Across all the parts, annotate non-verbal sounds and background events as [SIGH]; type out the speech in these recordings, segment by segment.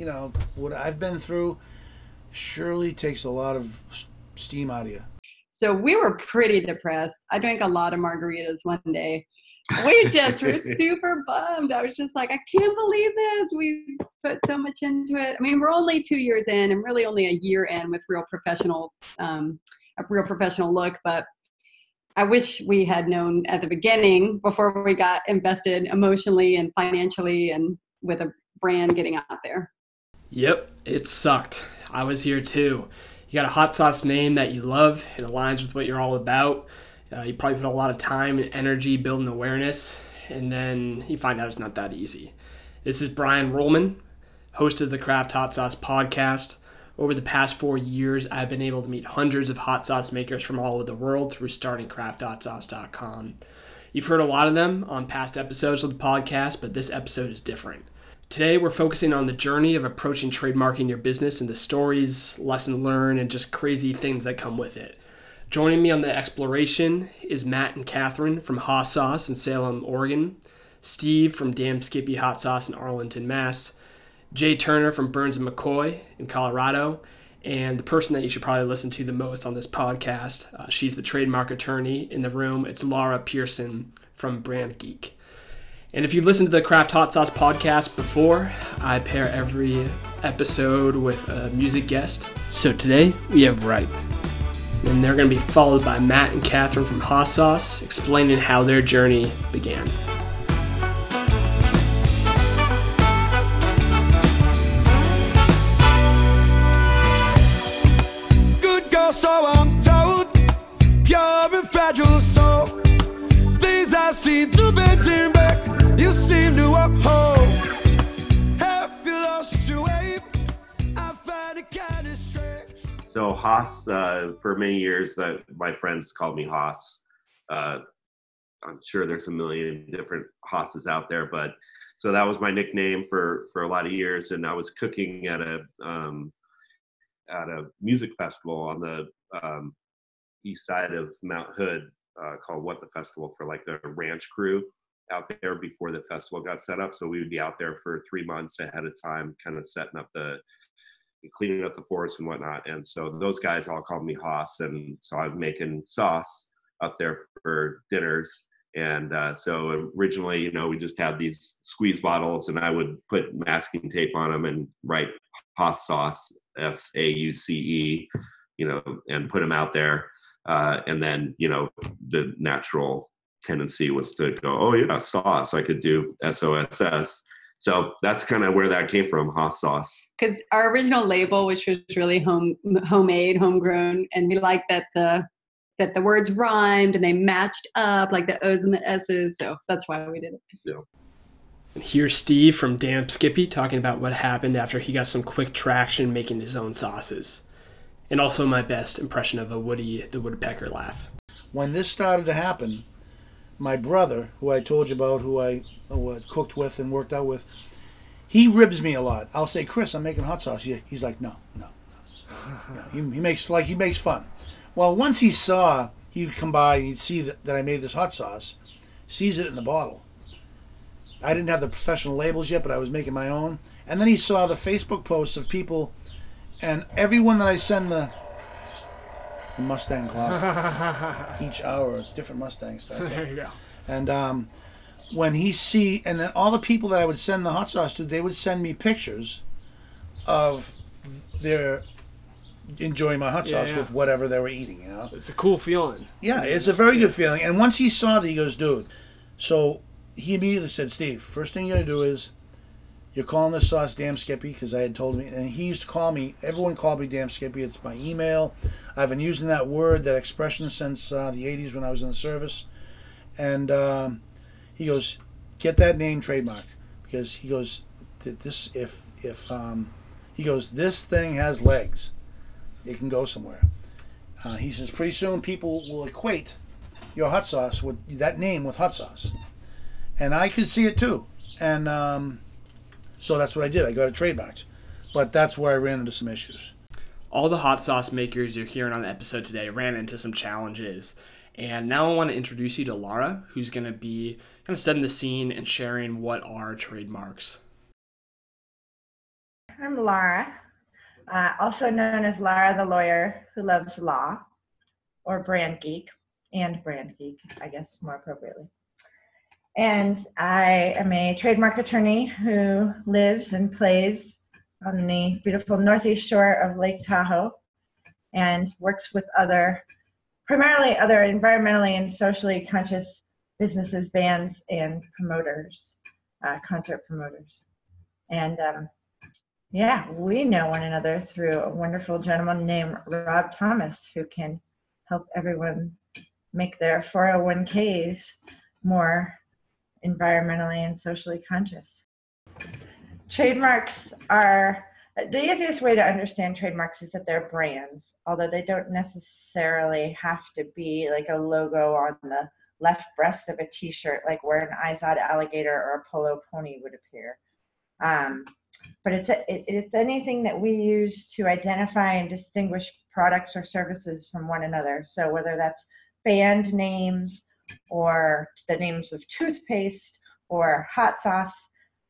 you know, what I've been through surely takes a lot of steam out of you. So we were pretty depressed. I drank a lot of margaritas one day. We [LAUGHS] just were super bummed. I was just like, I can't believe this. We put so much into it. I mean, we're only two years in, and really only a year in with real professional, um, a real professional look. But I wish we had known at the beginning before we got invested emotionally and financially and with a brand getting out there. Yep, it sucked. I was here too. You got a hot sauce name that you love, it aligns with what you're all about. Uh, you probably put a lot of time and energy building awareness, and then you find out it's not that easy. This is Brian Rollman, host of the Craft Hot Sauce podcast. Over the past four years, I've been able to meet hundreds of hot sauce makers from all over the world through starting crafthotsauce.com. You've heard a lot of them on past episodes of the podcast, but this episode is different. Today, we're focusing on the journey of approaching trademarking your business and the stories, lesson learned, and just crazy things that come with it. Joining me on the exploration is Matt and Catherine from Hoss Sauce in Salem, Oregon, Steve from Damn Skippy Hot Sauce in Arlington, Mass, Jay Turner from Burns and McCoy in Colorado, and the person that you should probably listen to the most on this podcast. Uh, she's the trademark attorney in the room. It's Laura Pearson from Brand Geek. And if you've listened to the Craft Hoss Soss podcast before, I pair every episode with a music guest. So today we have Ripe. And they're going to be followed by Matt and Catherine from Hot Sauce explaining how their journey began. Good girl, so I'm told. Pure and fragile So Hoss, uh, for many years, uh, my friends called me Hoss. Uh, I'm sure there's a million different Hoss's out there, but so that was my nickname for for a lot of years. And I was cooking at a um, at a music festival on the um, east side of Mount Hood uh, called What the Festival for like the ranch crew out there before the festival got set up. So we would be out there for three months ahead of time, kind of setting up the cleaning up the forest and whatnot. And so those guys all called me Hoss, and so I'm making sauce up there for dinners. And uh, so originally, you know, we just had these squeeze bottles, and I would put masking tape on them and write Hoss sauce, S A U C E, you know, and put them out there. Uh, and then, you know, the natural tendency was to go, oh yeah, sauce. I could do S O S S. So that's kind of where that came from, Hoss sauce. Because our original label, which was really home homemade, homegrown, and we liked that the that the words rhymed and they matched up like the O's and the S's. So that's why we did it. Yeah. And here's Steve from Damn Skippy talking about what happened after he got some quick traction making his own sauces. And also my best impression of a Woody the Woodpecker laugh. When this started to happen, my brother, who I told you about, who I cooked with and worked out with, he ribs me a lot. I'll say, Chris, I'm making hot sauce. He's like, no, no, no. no. He, he makes like he makes fun. Well, once he saw, he'd come by and he'd see that, that I made this hot sauce, sees it in the bottle. I didn't have the professional labels yet, but I was making my own. And then he saw the Facebook posts of people, and everyone that I send the, the Mustang clock [LAUGHS] each hour, different Mustang starts. There you go. And um, when he see, and then all the people that I would send the hot sauce to, they would send me pictures of their enjoying my hot sauce yeah. with whatever they were eating. You know. It's a cool feeling. Yeah, it's a very good feeling. And once he saw that, he goes, dude. So he immediately said, Steve, first thing you're going to do is you're calling this sauce Damn Skippy because I had told him. And he used to call me, everyone called me Damn Skippy. It's my email. I've been using that word, that expression since uh, the 80s when I was in the service. And um, he goes, get that name trademarked because he goes, this, if, if, um, he goes, this thing has legs. It can go somewhere. Uh, he says pretty soon people will equate your hot sauce with that name with hot sauce, and I could see it too. And um, so that's what I did. I got it trademarked, but that's where I ran into some issues. All the hot sauce makers you're hearing on the episode today ran into some challenges. And now I want to introduce you to Laura, who's going to be kind of setting the scene and sharing what are trademarks. I'm Laura, uh, also known as Laura the lawyer who loves law, or brand geek, and brand geek, I guess more appropriately. And I am a trademark attorney who lives and plays on the beautiful northeast shore of Lake Tahoe and works with other, primarily other environmentally and socially conscious businesses, bands, and promoters, uh, concert promoters. And um, yeah, we know one another through a wonderful gentleman named Rob Thomas who can help everyone make their 401ks more environmentally and socially conscious. Trademarks are the easiest way to understand trademarks is that they're brands, although they don't necessarily have to be like a logo on the left breast of a t-shirt, like where an Izod alligator or a polo pony would appear. Um, but it's, a, it, it's anything that we use to identify and distinguish products or services from one another. So whether that's band names or the names of toothpaste or hot sauce,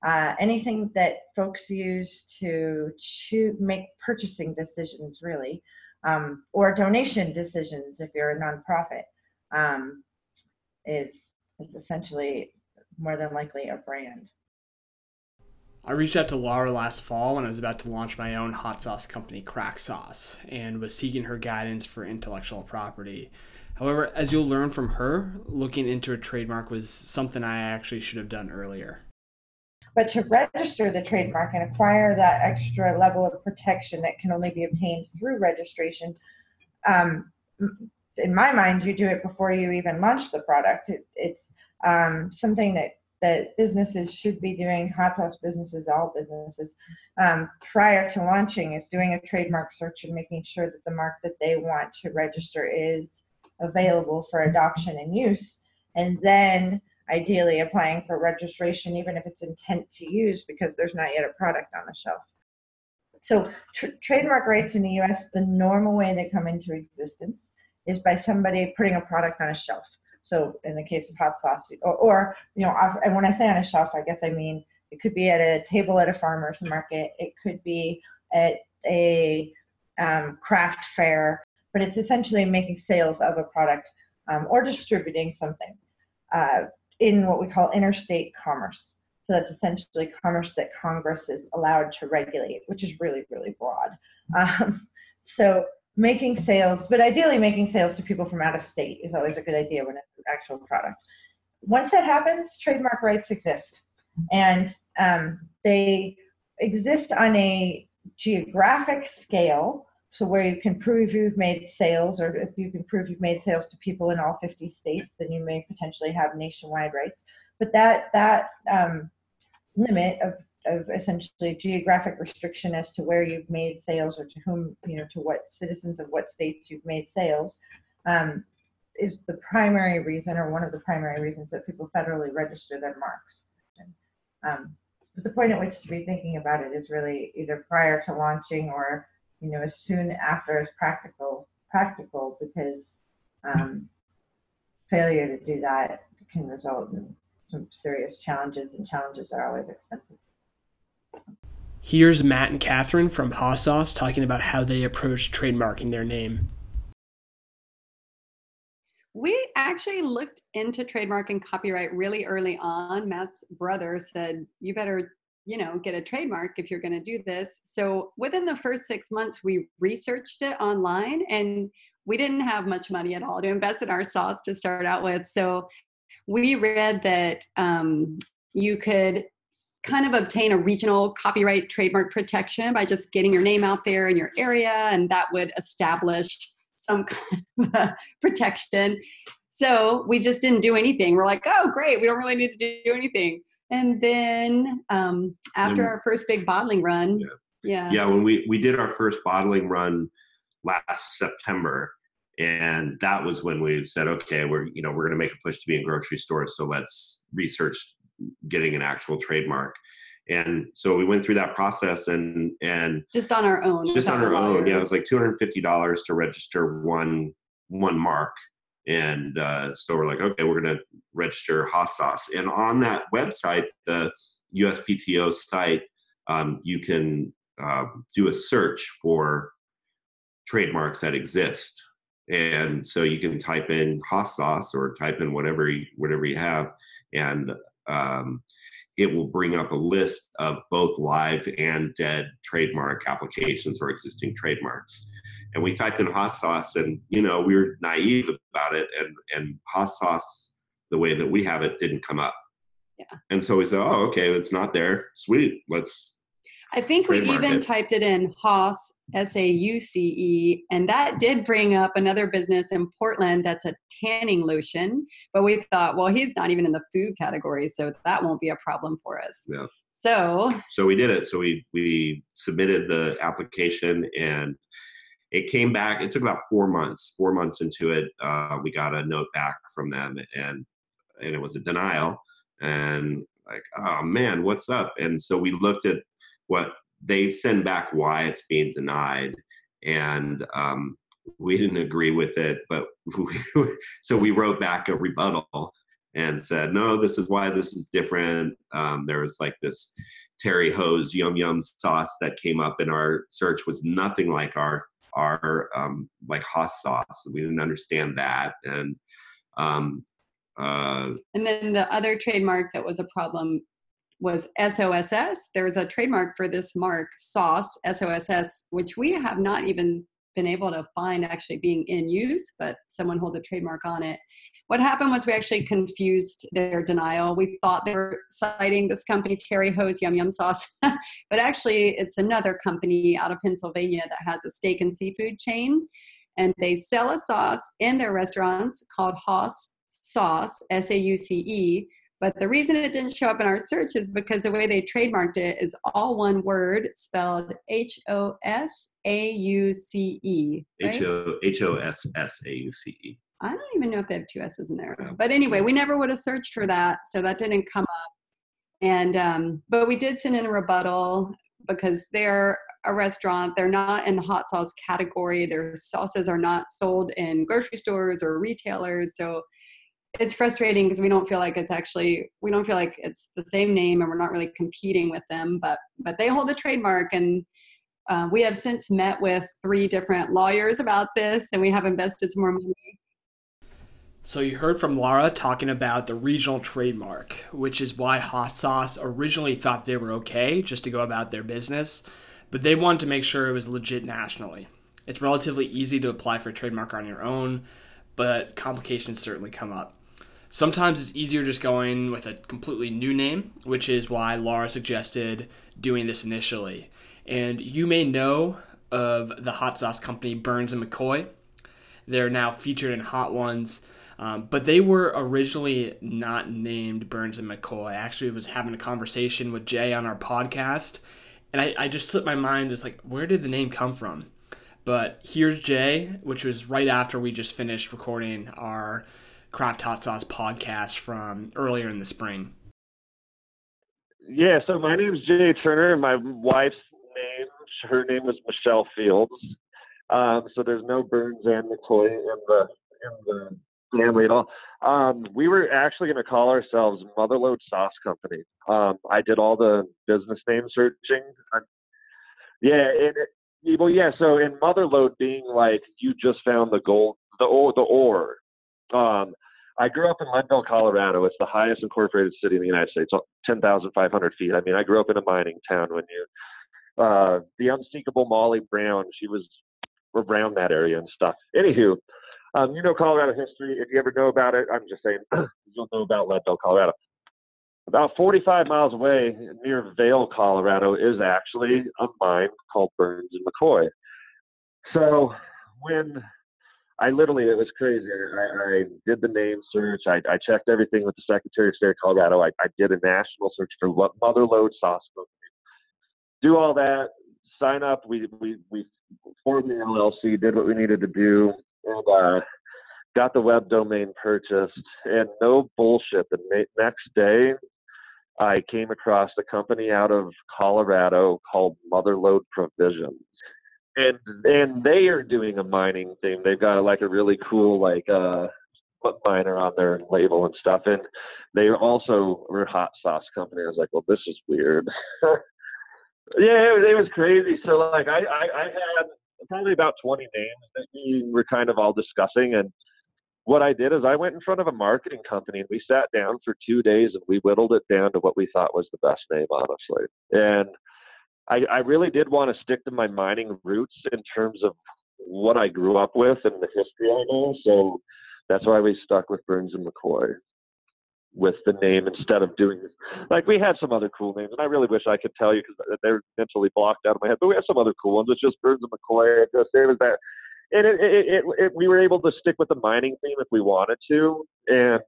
uh, anything that folks use to choose, make purchasing decisions, really, um, or donation decisions if you're a nonprofit, um, is is essentially more than likely a brand. I reached out to Laura last fall when I was about to launch my own hot sauce company, Crack Sauce, and was seeking her guidance for intellectual property. However, as you'll learn from her, looking into a trademark was something I actually should have done earlier. But to register the trademark and acquire that extra level of protection that can only be obtained through registration, um, in my mind, you do it before you even launch the product. It, it's um, something that that businesses should be doing, hot sauce businesses, all businesses, um, prior to launching is doing a trademark search and making sure that the mark that they want to register is available for adoption and use. And then ideally applying for registration, even if it's intent to use, because there's not yet a product on the shelf. So, tr- trademark rights in the US, the normal way they come into existence is by somebody putting a product on a shelf. So in the case of hot sauce, or, or you know, and when I say on a shelf, I guess I mean it could be at a table at a farmer's market. It could be at a um, craft fair, but it's essentially making sales of a product um, or distributing something uh, in what we call interstate commerce. So that's essentially commerce that Congress is allowed to regulate, which is really, really broad. Um, so making sales, but ideally making sales to people from out of state is always a good idea when it's an actual product. Once that happens, trademark rights exist, and um, they exist on a geographic scale. So where you can prove you've made sales, or if you can prove you've made sales to people in all 50 states, then you may potentially have nationwide rights. But that that um, limit of of essentially geographic restriction as to where you've made sales or to whom, you know, to what citizens of what states you've made sales, um, is the primary reason or one of the primary reasons that people federally register their marks. Um, but the point at which to be thinking about it is really either prior to launching or, you know, as soon after as practical, practical because um, failure to do that can result in some serious challenges and challenges are always expensive. Here's Matt and Catherine from Hoss Soss talking about how they approach trademarking their name. We actually looked into trademark and copyright really early on. Matt's brother said, You better, you know, get a trademark if you're going to do this. So within the first six months, we researched it online and we didn't have much money at all to invest in our sauce to start out with. So we read that um, you could kind of obtain a regional copyright trademark protection by just getting your name out there in your area, and that would establish some [LAUGHS] kind of protection. So we just didn't do anything. We're like, oh, great, we don't really need to do anything. And then um, after our first big bottling run, Yeah. yeah, yeah when we we did our first bottling run last september and that was when we said okay we're you know we're going to make a push to be in grocery stores so let's research getting an actual trademark and so we went through that process and and just on our own. just on our own lawyer. yeah it was like $250 to register one one mark and uh, so we're like okay we're going to register hot sauce and on that website the uspto site um, you can um, do a search for trademarks that exist. And so you can type in Hoss sauce or type in whatever you, whatever you have, and um, it will bring up a list of both live and dead trademark applications or existing trademarks. And we typed in Hoss sauce, and you know we were naive about it, and and Hoss sauce, the way that we have it, didn't come up. Yeah. And so we said, oh, okay, it's not there. Sweet, let's I think we even it. typed it in Hoss, S A U C E, and that did bring up another business in Portland that's a tanning lotion. But we thought, well, he's not even in the food category, so that won't be a problem for us. Yeah. So so we did it so we we submitted the application and it came back it took about four months four months into it uh, we got a note back from them and and it was a denial. And like oh man what's up? And so we looked at what they send back why it's being denied. And um, we didn't agree with it but [LAUGHS] we, so we wrote back a rebuttal and said no this is why this is different. Um, there was like this Terry Ho's yum yum sauce that came up in our search was nothing like our our um, like Hoss sauce we didn't understand that and um, uh, And then the other trademark that was a problem was SOSS. There's a trademark for this mark, sauce, SOSS, which we have not even been able to find actually being in use, but someone holds a trademark on it. What happened was we actually confused their denial. We thought they were citing this company, Terry Ho's Yum Yum Sauce, [LAUGHS] but actually it's another company out of Pennsylvania that has a steak and seafood chain. And they sell a sauce in their restaurants called Hoss Sauce, S A U C E. But the reason it didn't show up in our search is because the way they trademarked it is all one word spelled H O S A U C E. H O H O S S A U C E. I don't even know if they have two S's in there. But anyway, we never would have searched for that, so that didn't come up. And um, but we did send in a rebuttal because they're a restaurant. They're not in the hot sauce category. Their sauces are not sold in grocery stores or retailers. So it's frustrating because we don't feel like it's actually we don't feel like it's the same name and we're not really competing with them. But but they hold the trademark and. Uh, we have since met with three different lawyers about this, and we have invested some more money So you heard from Laura talking about the regional trademark, which is why Hoss Soss originally thought they were okay just to go about their business, but they wanted to make sure it was legit nationally. It's relatively easy to apply for a trademark on your own, but complications certainly come up. Sometimes it's easier just going with a completely new name, which is why Laura suggested doing this initially. And you may know of the hot sauce company Burns and McCoy. They're now featured in Hot Ones, um, but they were originally not named Burns and McCoy. I actually was having a conversation with Jay on our podcast, and I, I just slipped my mind. It's like, where did the name come from? But here's Jay, which was right after we just finished recording our Craft Hot Sauce podcast from earlier in the spring. Yeah, so my name is Jay Turner. and My wife's name, her name is Michelle Fields. Um, so there's no Burns and McCoy in the in the family at all. Um, we were actually going to call ourselves Motherload Sauce Company. Um, I did all the business name searching. I, yeah, and it, well, yeah. So in Motherload being like you just found the gold, the ore, the ore. Um, I grew up in Leadville, Colorado. It's the highest incorporated city in the United States, 10,500 feet. I mean, I grew up in a mining town when you, uh, the unsinkable Molly Brown, she was around that area and stuff. Anywho, um, you know Colorado history. If you ever know about it, I'm just saying, [CLEARS THROAT] you'll know about Leadville, Colorado. About 45 miles away near Vail, Colorado, is actually a mine called Burns and McCoy. So when I literally, it was crazy. I, I did the name search. I, I checked everything with the Secretary of State of Colorado. I, I did a national search for Lo- Motherload Sauce Company. Do all that, sign up. We we we formed the LLC, did what we needed to do, and uh, got the web domain purchased. And no bullshit. The na- next day, I came across a company out of Colorado called Motherload Provisions and and they are doing a mining thing. They've got like a really cool like uh miner on their label and stuff. And they also were a hot sauce company. I was like, well, this is weird. [LAUGHS] Yeah, it was, it was crazy. So like I, I, I had probably about 20 names that we were kind of all discussing. And what I did is I went in front of a marketing company and we sat down for two days and we whittled it down to what we thought was the best name, honestly. And I, I really did want to stick to my mining roots in terms of what I grew up with and the history I know. So that's why we stuck with Burns and McCoy with the name instead of doing. Like we had some other cool names, and I really wish I could tell you because they're mentally blocked out of my head. But we had some other cool ones. It's just Burns and McCoy. It just it was that, and it, it, it, it, we were able to stick with the mining theme if we wanted to, and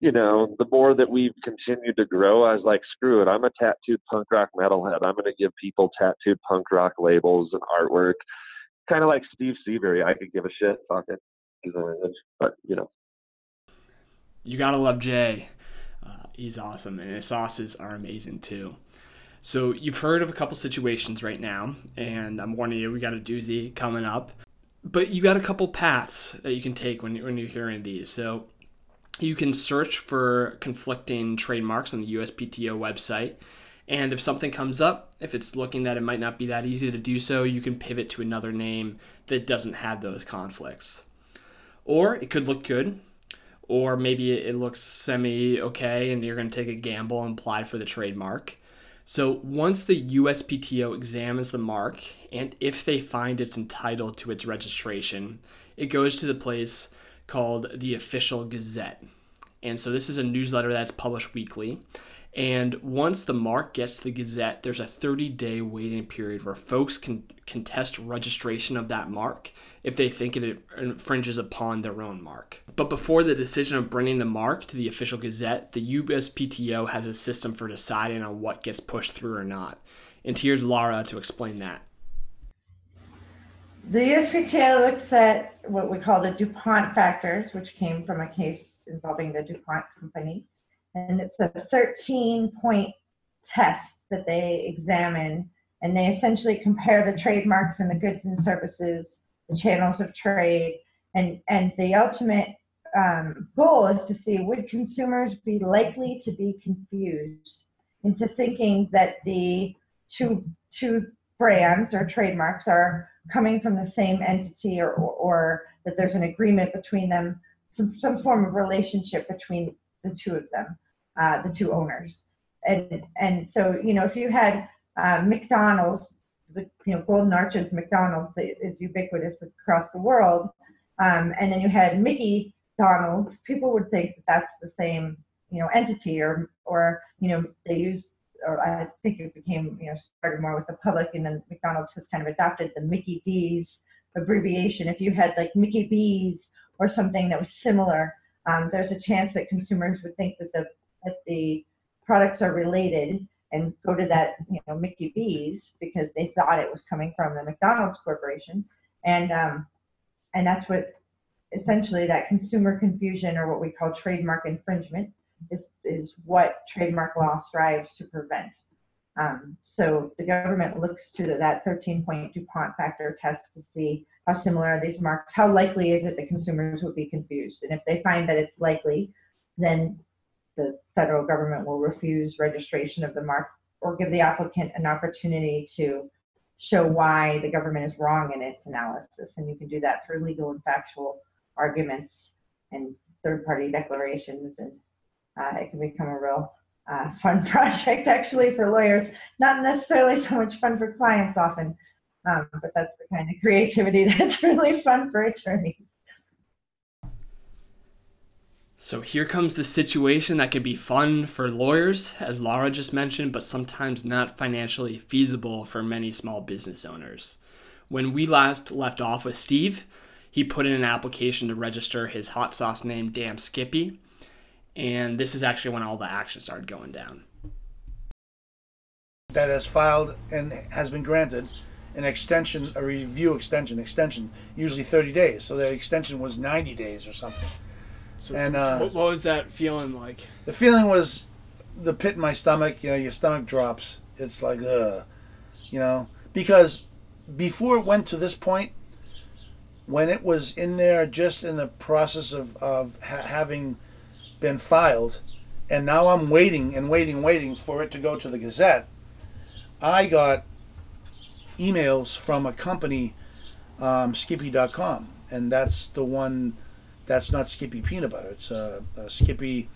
you know, the more that we've continued to grow, I was like, screw it. I'm a tattooed punk rock metalhead. I'm going to give people tattooed punk rock labels and artwork. Kind of like Steve Seabury. I could give a shit. Fuck it. But, you know. You got to love Jay. Uh, he's awesome. And his sauces are amazing too. So you've heard of a couple situations right now. And I'm warning you, we got a doozy coming up. But you got a couple paths that you can take when, when you're hearing these. So you can search for conflicting trademarks on the USPTO website. And if something comes up, if it's looking that it might not be that easy to do so, you can pivot to another name that doesn't have those conflicts. Or it could look good, or maybe it looks semi okay and you're going to take a gamble and apply for the trademark. So once the USPTO examines the mark, and if they find it's entitled to its registration, it goes to the place called the Official Gazette. And so this is a newsletter that's published weekly. And once the mark gets to the Gazette, there's a 30 day waiting period where folks can contest registration of that mark if they think it infringes upon their own mark. But before the decision of bringing the mark to the official Gazette, the USPTO has a system for deciding on what gets pushed through or not. And here's Laura to explain that. The USPTO looks at what we call the DuPont factors, which came from a case involving the DuPont company. And it's a 13 point test that they examine. And they essentially compare the trademarks and the goods and services, the channels of trade. And, and the ultimate um, goal is to see would consumers be likely to be confused into thinking that the two, two brands or trademarks are coming from the same entity or, or, or, that there's an agreement between them, some, some form of relationship between the two of them, uh, the two owners. And, and so, you know, if you had uh, McDonald's, the, you know, Golden Arches McDonald's is ubiquitous across the world, um, and then you had Mickey Donald's, people would think that that's the same, you know, entity or, or, you know, they use or I think it became, you know, started more with the public, and then McDonald's has kind of adopted the Mickey D's abbreviation. If you had like Mickey B's or something that was similar, um, there's a chance that consumers would think that the that the products are related and go to that, you know, Mickey B's because they thought it was coming from the McDonald's corporation, and um, and that's what essentially that consumer confusion or what we call trademark infringement is, is what trademark law strives to prevent. Um, so the government looks to that 13 point DuPont factor test to see how similar are these marks, how likely is it that consumers would be confused. And if they find that it's likely, then the federal government will refuse registration of the mark or give the applicant an opportunity to show why the government is wrong in its analysis. And you can do that through legal and factual arguments and third party declarations and uh, it can become a real uh, [LAUGHS] fun project actually for lawyers. Not necessarily so much fun for clients often, um, but that's the kind of creativity [LAUGHS] that's really fun for attorneys. So here comes the situation that can be fun for lawyers, as Laura just mentioned, but sometimes not financially feasible for many small business owners. When we last left off with Steve, he put in an application to register his hot sauce name Damn Skippy and this is actually when all the action started going down. That has filed and has been granted an extension, a review extension, extension, usually 30 days. So the extension was 90 days or something. So, and uh, what, what was that feeling like? The feeling was the pit in my stomach. You know, your stomach drops. It's like, ugh, you know, because before it went to this point, when it was in there, just in the process of of ha- having been filed, and now I'm waiting and waiting, waiting for it to go to the Gazette. I got emails from a company, um, Skippy.com, and that's the one. That's not Skippy peanut butter. It's a, a Skippy.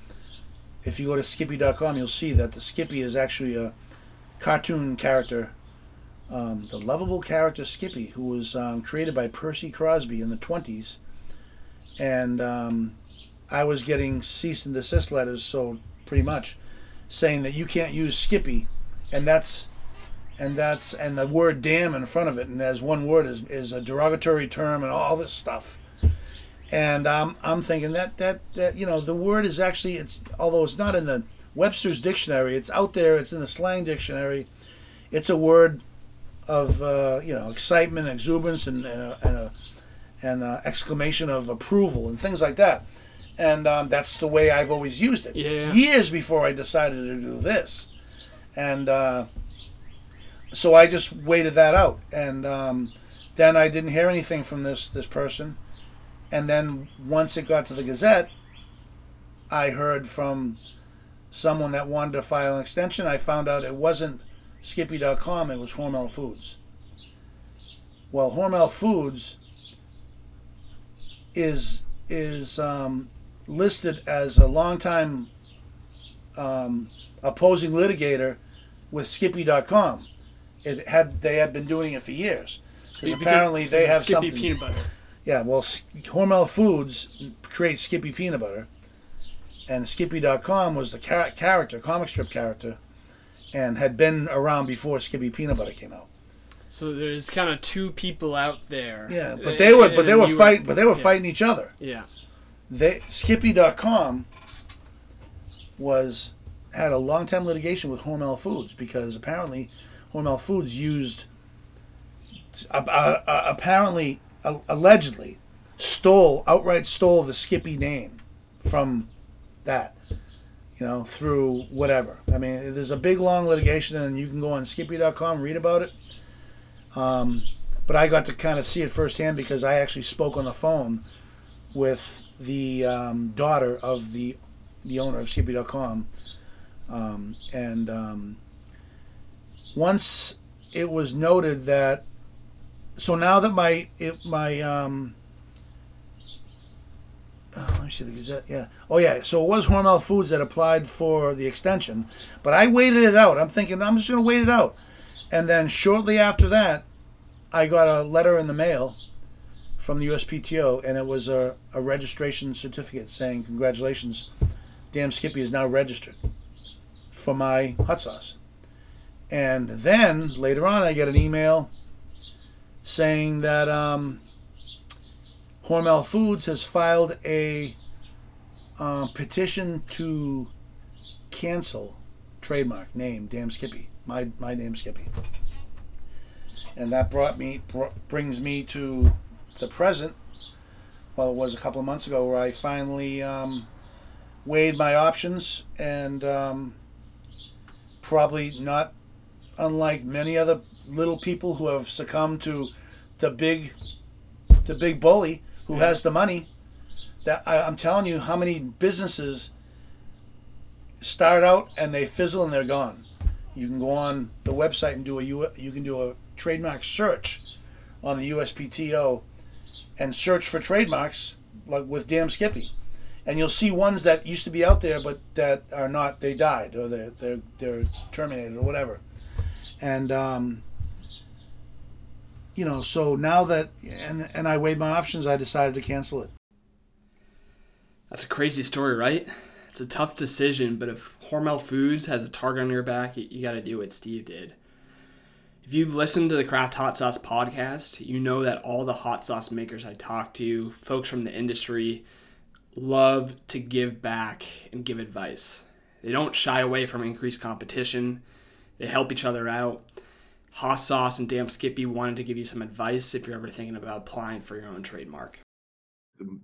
If you go to Skippy.com, you'll see that the Skippy is actually a cartoon character, um, the lovable character Skippy, who was um, created by Percy Crosby in the twenties, and um, I was getting cease and desist letters, so pretty much saying that you can't use Skippy, and that's and that's and the word damn in front of it and as one word is, is a derogatory term and all this stuff. And um, i'm thinking that, that that you know the word is actually it's although it's not in the webster's dictionary it's out there it's in the slang dictionary. It's a word of uh, you know excitement exuberance and, and, a, and, a, and a exclamation of approval and things like that and um, that's the way i've always used it Yeah. years before i decided to do this and uh, so I just waited that out, and um, then I didn't hear anything from this this person, and then once it got to the Gazette, I heard from someone that wanted to file an extension. I found out it wasn't Skippy.com; it was Hormel Foods. Well, Hormel Foods is is um, listed as a longtime um, opposing litigator with Skippy.com it had they had been doing it for years because apparently they have Skippy something. peanut butter. Yeah, well, Hormel Foods creates Skippy peanut butter, and Skippy.com was the char- character, comic strip character, and had been around before Skippy peanut butter came out. So there's kind of two people out there. Yeah, but they were but they were you fighting but they were yeah. fighting each other. Yeah. They Skippy.com was had a long time litigation with Hormel Foods because apparently Hormel Foods used uh, uh, uh, apparently uh, allegedly stole outright stole the Skippy name from that you know through whatever. I mean there's a big long litigation and you can go on Skippy.com read about it. Um, but I got to kind of see it firsthand because I actually spoke on the phone with the um, daughter of the the owner of Skippy.com, um, and um, once it was noted that, so now that my it, my um, oh, let me see the Gazette. Yeah. Oh yeah. So it was Hormel Foods that applied for the extension, but I waited it out. I'm thinking I'm just going to wait it out, and then shortly after that, I got a letter in the mail from the USPTO, and it was a, a registration certificate saying, "Congratulations, Damn Skippy is now registered for my hot sauce." And then later on, I get an email saying that um, Hormel Foods has filed a uh, petition to cancel trademark name Damn Skippy, my my name Skippy, and that brought me br- brings me to the present. Well, it was a couple of months ago where I finally um, weighed my options and um, probably not unlike many other little people who have succumbed to the big the big bully who has the money that I, I'm telling you how many businesses start out and they fizzle and they're gone. You can go on the website and do a you can do a trademark search on the USPTO and search for trademarks like with Damn Skippy, and you'll see ones that used to be out there but that are not. They died or they're they're they're terminated or whatever, and um, you know. So now that and and I weighed my options, I decided to cancel it. That's a crazy story, right? It's a tough decision, but if Hormel Foods has a target on your back, you, you got to do what Steve did. If you've listened to the Craft Hoss Soss podcast, you know that all the hot sauce makers I talk to, folks from the industry, love to give back and give advice. They don't shy away from increased competition. They help each other out. Hot Sauce and Damn Skippy wanted to give you some advice if you're ever thinking about applying for your own trademark.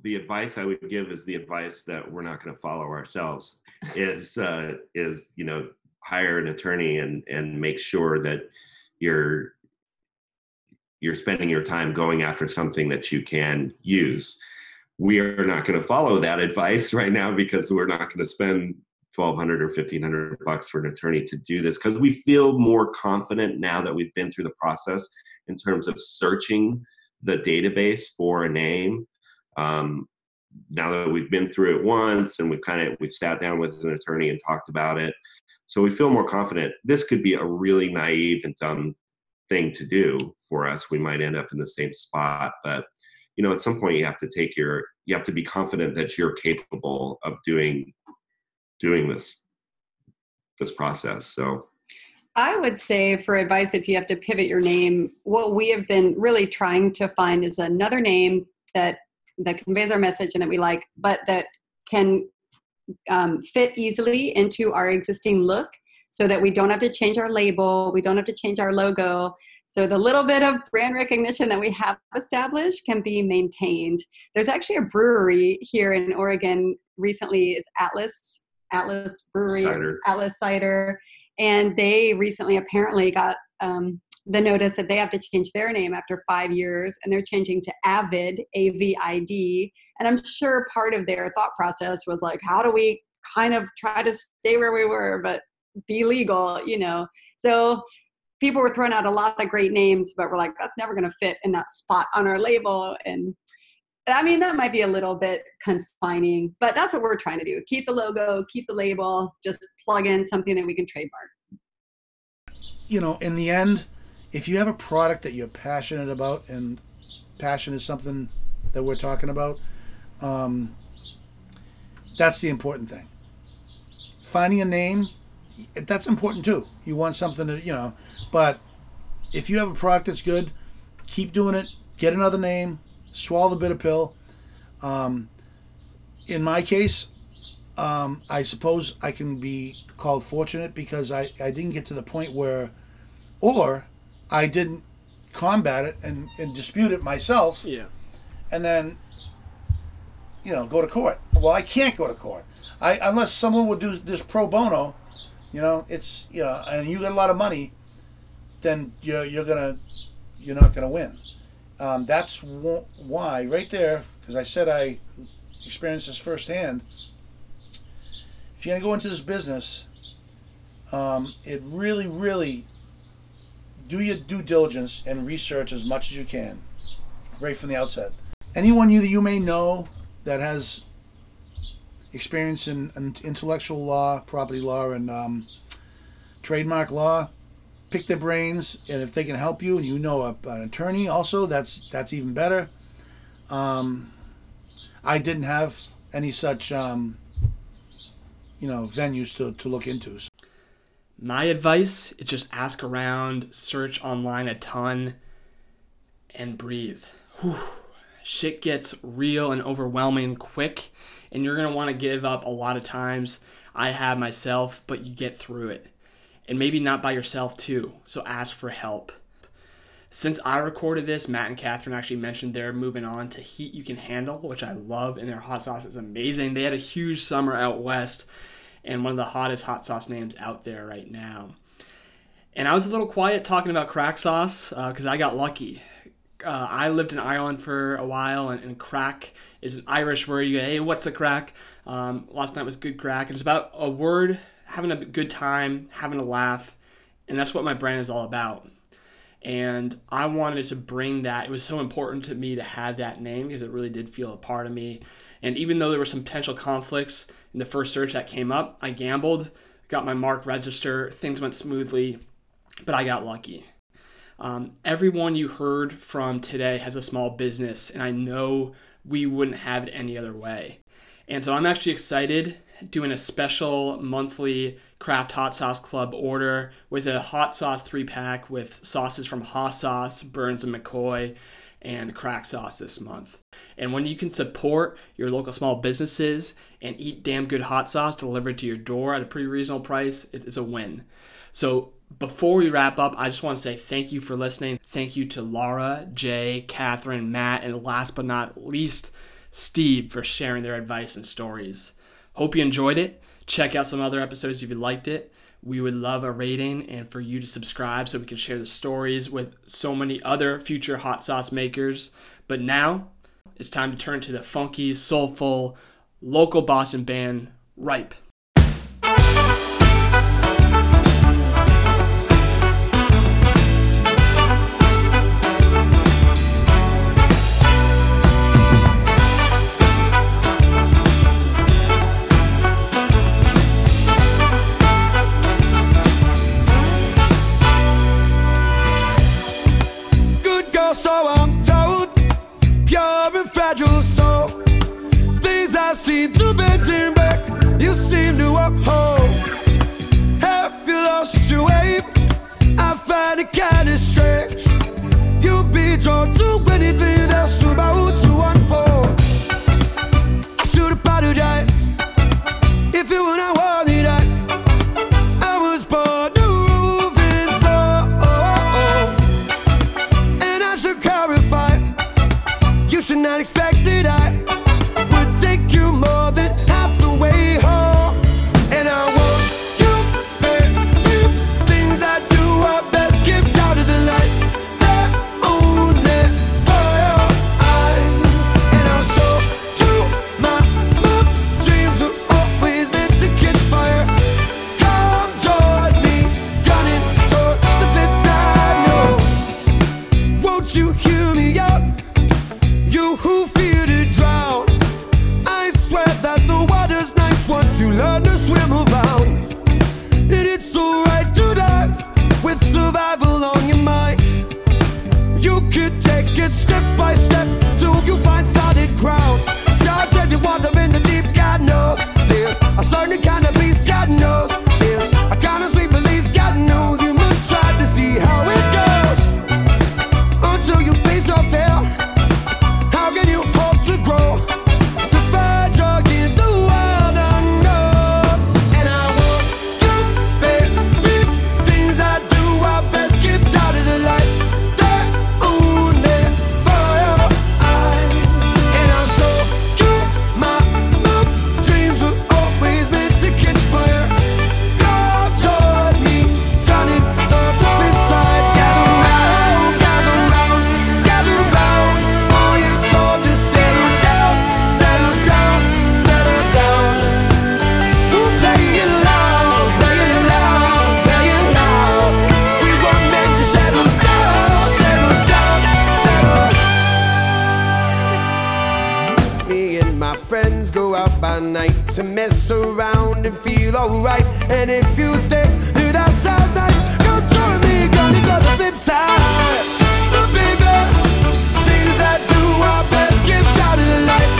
the advice I would give is the advice that we're not going to follow ourselves [LAUGHS] is uh, is you know hire an attorney and and make sure that you're you're spending your time going after something that you can use. We are not going to follow that advice [LAUGHS] right now because we're not going to spend 1200 or 1500 bucks for an attorney to do this because we feel more confident now that we've been through the process in terms of searching the database for a name um, now that we've been through it once and we've kind of we've sat down with an attorney and talked about it. So we feel more confident. This could be a really naive and dumb thing to do for us. We might end up in the same spot but you know at some point you have to take your you have to be confident that you're capable of doing doing this this process. So I would say for advice, if you have to pivot your name, what we have been really trying to find is another name that that conveys our message and that we like, but that can um, fit easily into our existing look, so that we don't have to change our label, we don't have to change our logo. So the little bit of brand recognition that we have established can be maintained. There's actually a brewery here in Oregon recently. It's Atlas Atlas Brewery, Cider. Atlas Cider and they recently apparently got um, the notice that they have to change their name after five years and they're changing to avid a-v-i-d and i'm sure part of their thought process was like how do we kind of try to stay where we were but be legal you know so people were throwing out a lot of great names but we're like that's never going to fit in that spot on our label and I mean, that might be a little bit confining, but that's what we're trying to do. Keep the logo, keep the label, just plug in something that we can trademark. You know, in the end, if you have a product that you're passionate about, and passion is something that we're talking about, um, that's the important thing. Finding a name, that's important too. You want something to, you know, but if you have a product that's good, keep doing it. Get another name, swallow the bitter pill. Um, in my case, um, I suppose I can be called fortunate because I, I didn't get to the point where, or I didn't combat it and, and dispute it myself Yeah. and then, you know, go to court. Well, I can't go to court. I unless someone would do this pro bono, you know, it's you know, and you get a lot of money, then you're you're gonna you're not gonna win. Um, that's wh- why right there, because I said I experienced this firsthand. If you're gonna go into this business, um, it really, really do your due diligence and research as much as you can, right from the outset. Anyone you that you may know that has experience in, in intellectual law, property law, and um, trademark law, pick their brains, and if they can help you, and you know a, an attorney, also that's that's even better. Um, I didn't have any such, um, you know, venues to, to look into. My advice is just ask around, search online a ton, and breathe. Whew. Shit gets real and overwhelming quick, and you're gonna want to give up a lot of times. I have myself, but you get through it. And maybe not by yourself too, so ask for help. Since I recorded this, Matt and Catherine actually mentioned they're moving on to Heat You Can Handle, which I love, and their hot sauce is amazing. They had a huge summer out west, and one of the hottest hot sauce names out there right now. And I was a little quiet talking about crack sauce because I got lucky. Uh, I lived in Ireland for a while, and, and crack is an Irish word. You go, hey, what's the crack? Um, last night was good crack, and it's about a word, having a good time, having a laugh, and that's what my brand is all about. And I wanted to bring that. It was so important to me to have that name because it really did feel a part of me. And even though there were some potential conflicts in the first search that came up, I gambled, got my mark register, things went smoothly, but I got lucky. Um, everyone you heard from today has a small business, and I know we wouldn't have it any other way. And so I'm actually excited doing a special monthly craft hot sauce club order with a hot sauce three pack with sauces from Hoss Sauce, Burns and McCoy, and Crack Sauce this month. And when you can support your local small businesses and eat damn good hot sauce delivered to your door at a pretty reasonable price, it's a win. So before we wrap up, I just want to say thank you for listening. Thank you to Laura, Jay, Catherine, Matt, and last but not least, Steve for sharing their advice and stories. Hope you enjoyed it. Check out some other episodes if you liked it. We would love a rating and for you to subscribe so we can share the stories with so many other future hot sauce makers. But now it's time to turn to the funky, soulful, local Boston band, Ripe. kind of strange. You'll be drawn to anything. friends go out by night to mess around and feel alright. And if you think hey, that sounds nice, come join me, gun it on the flip side. But baby, things I do are best kept out of the light.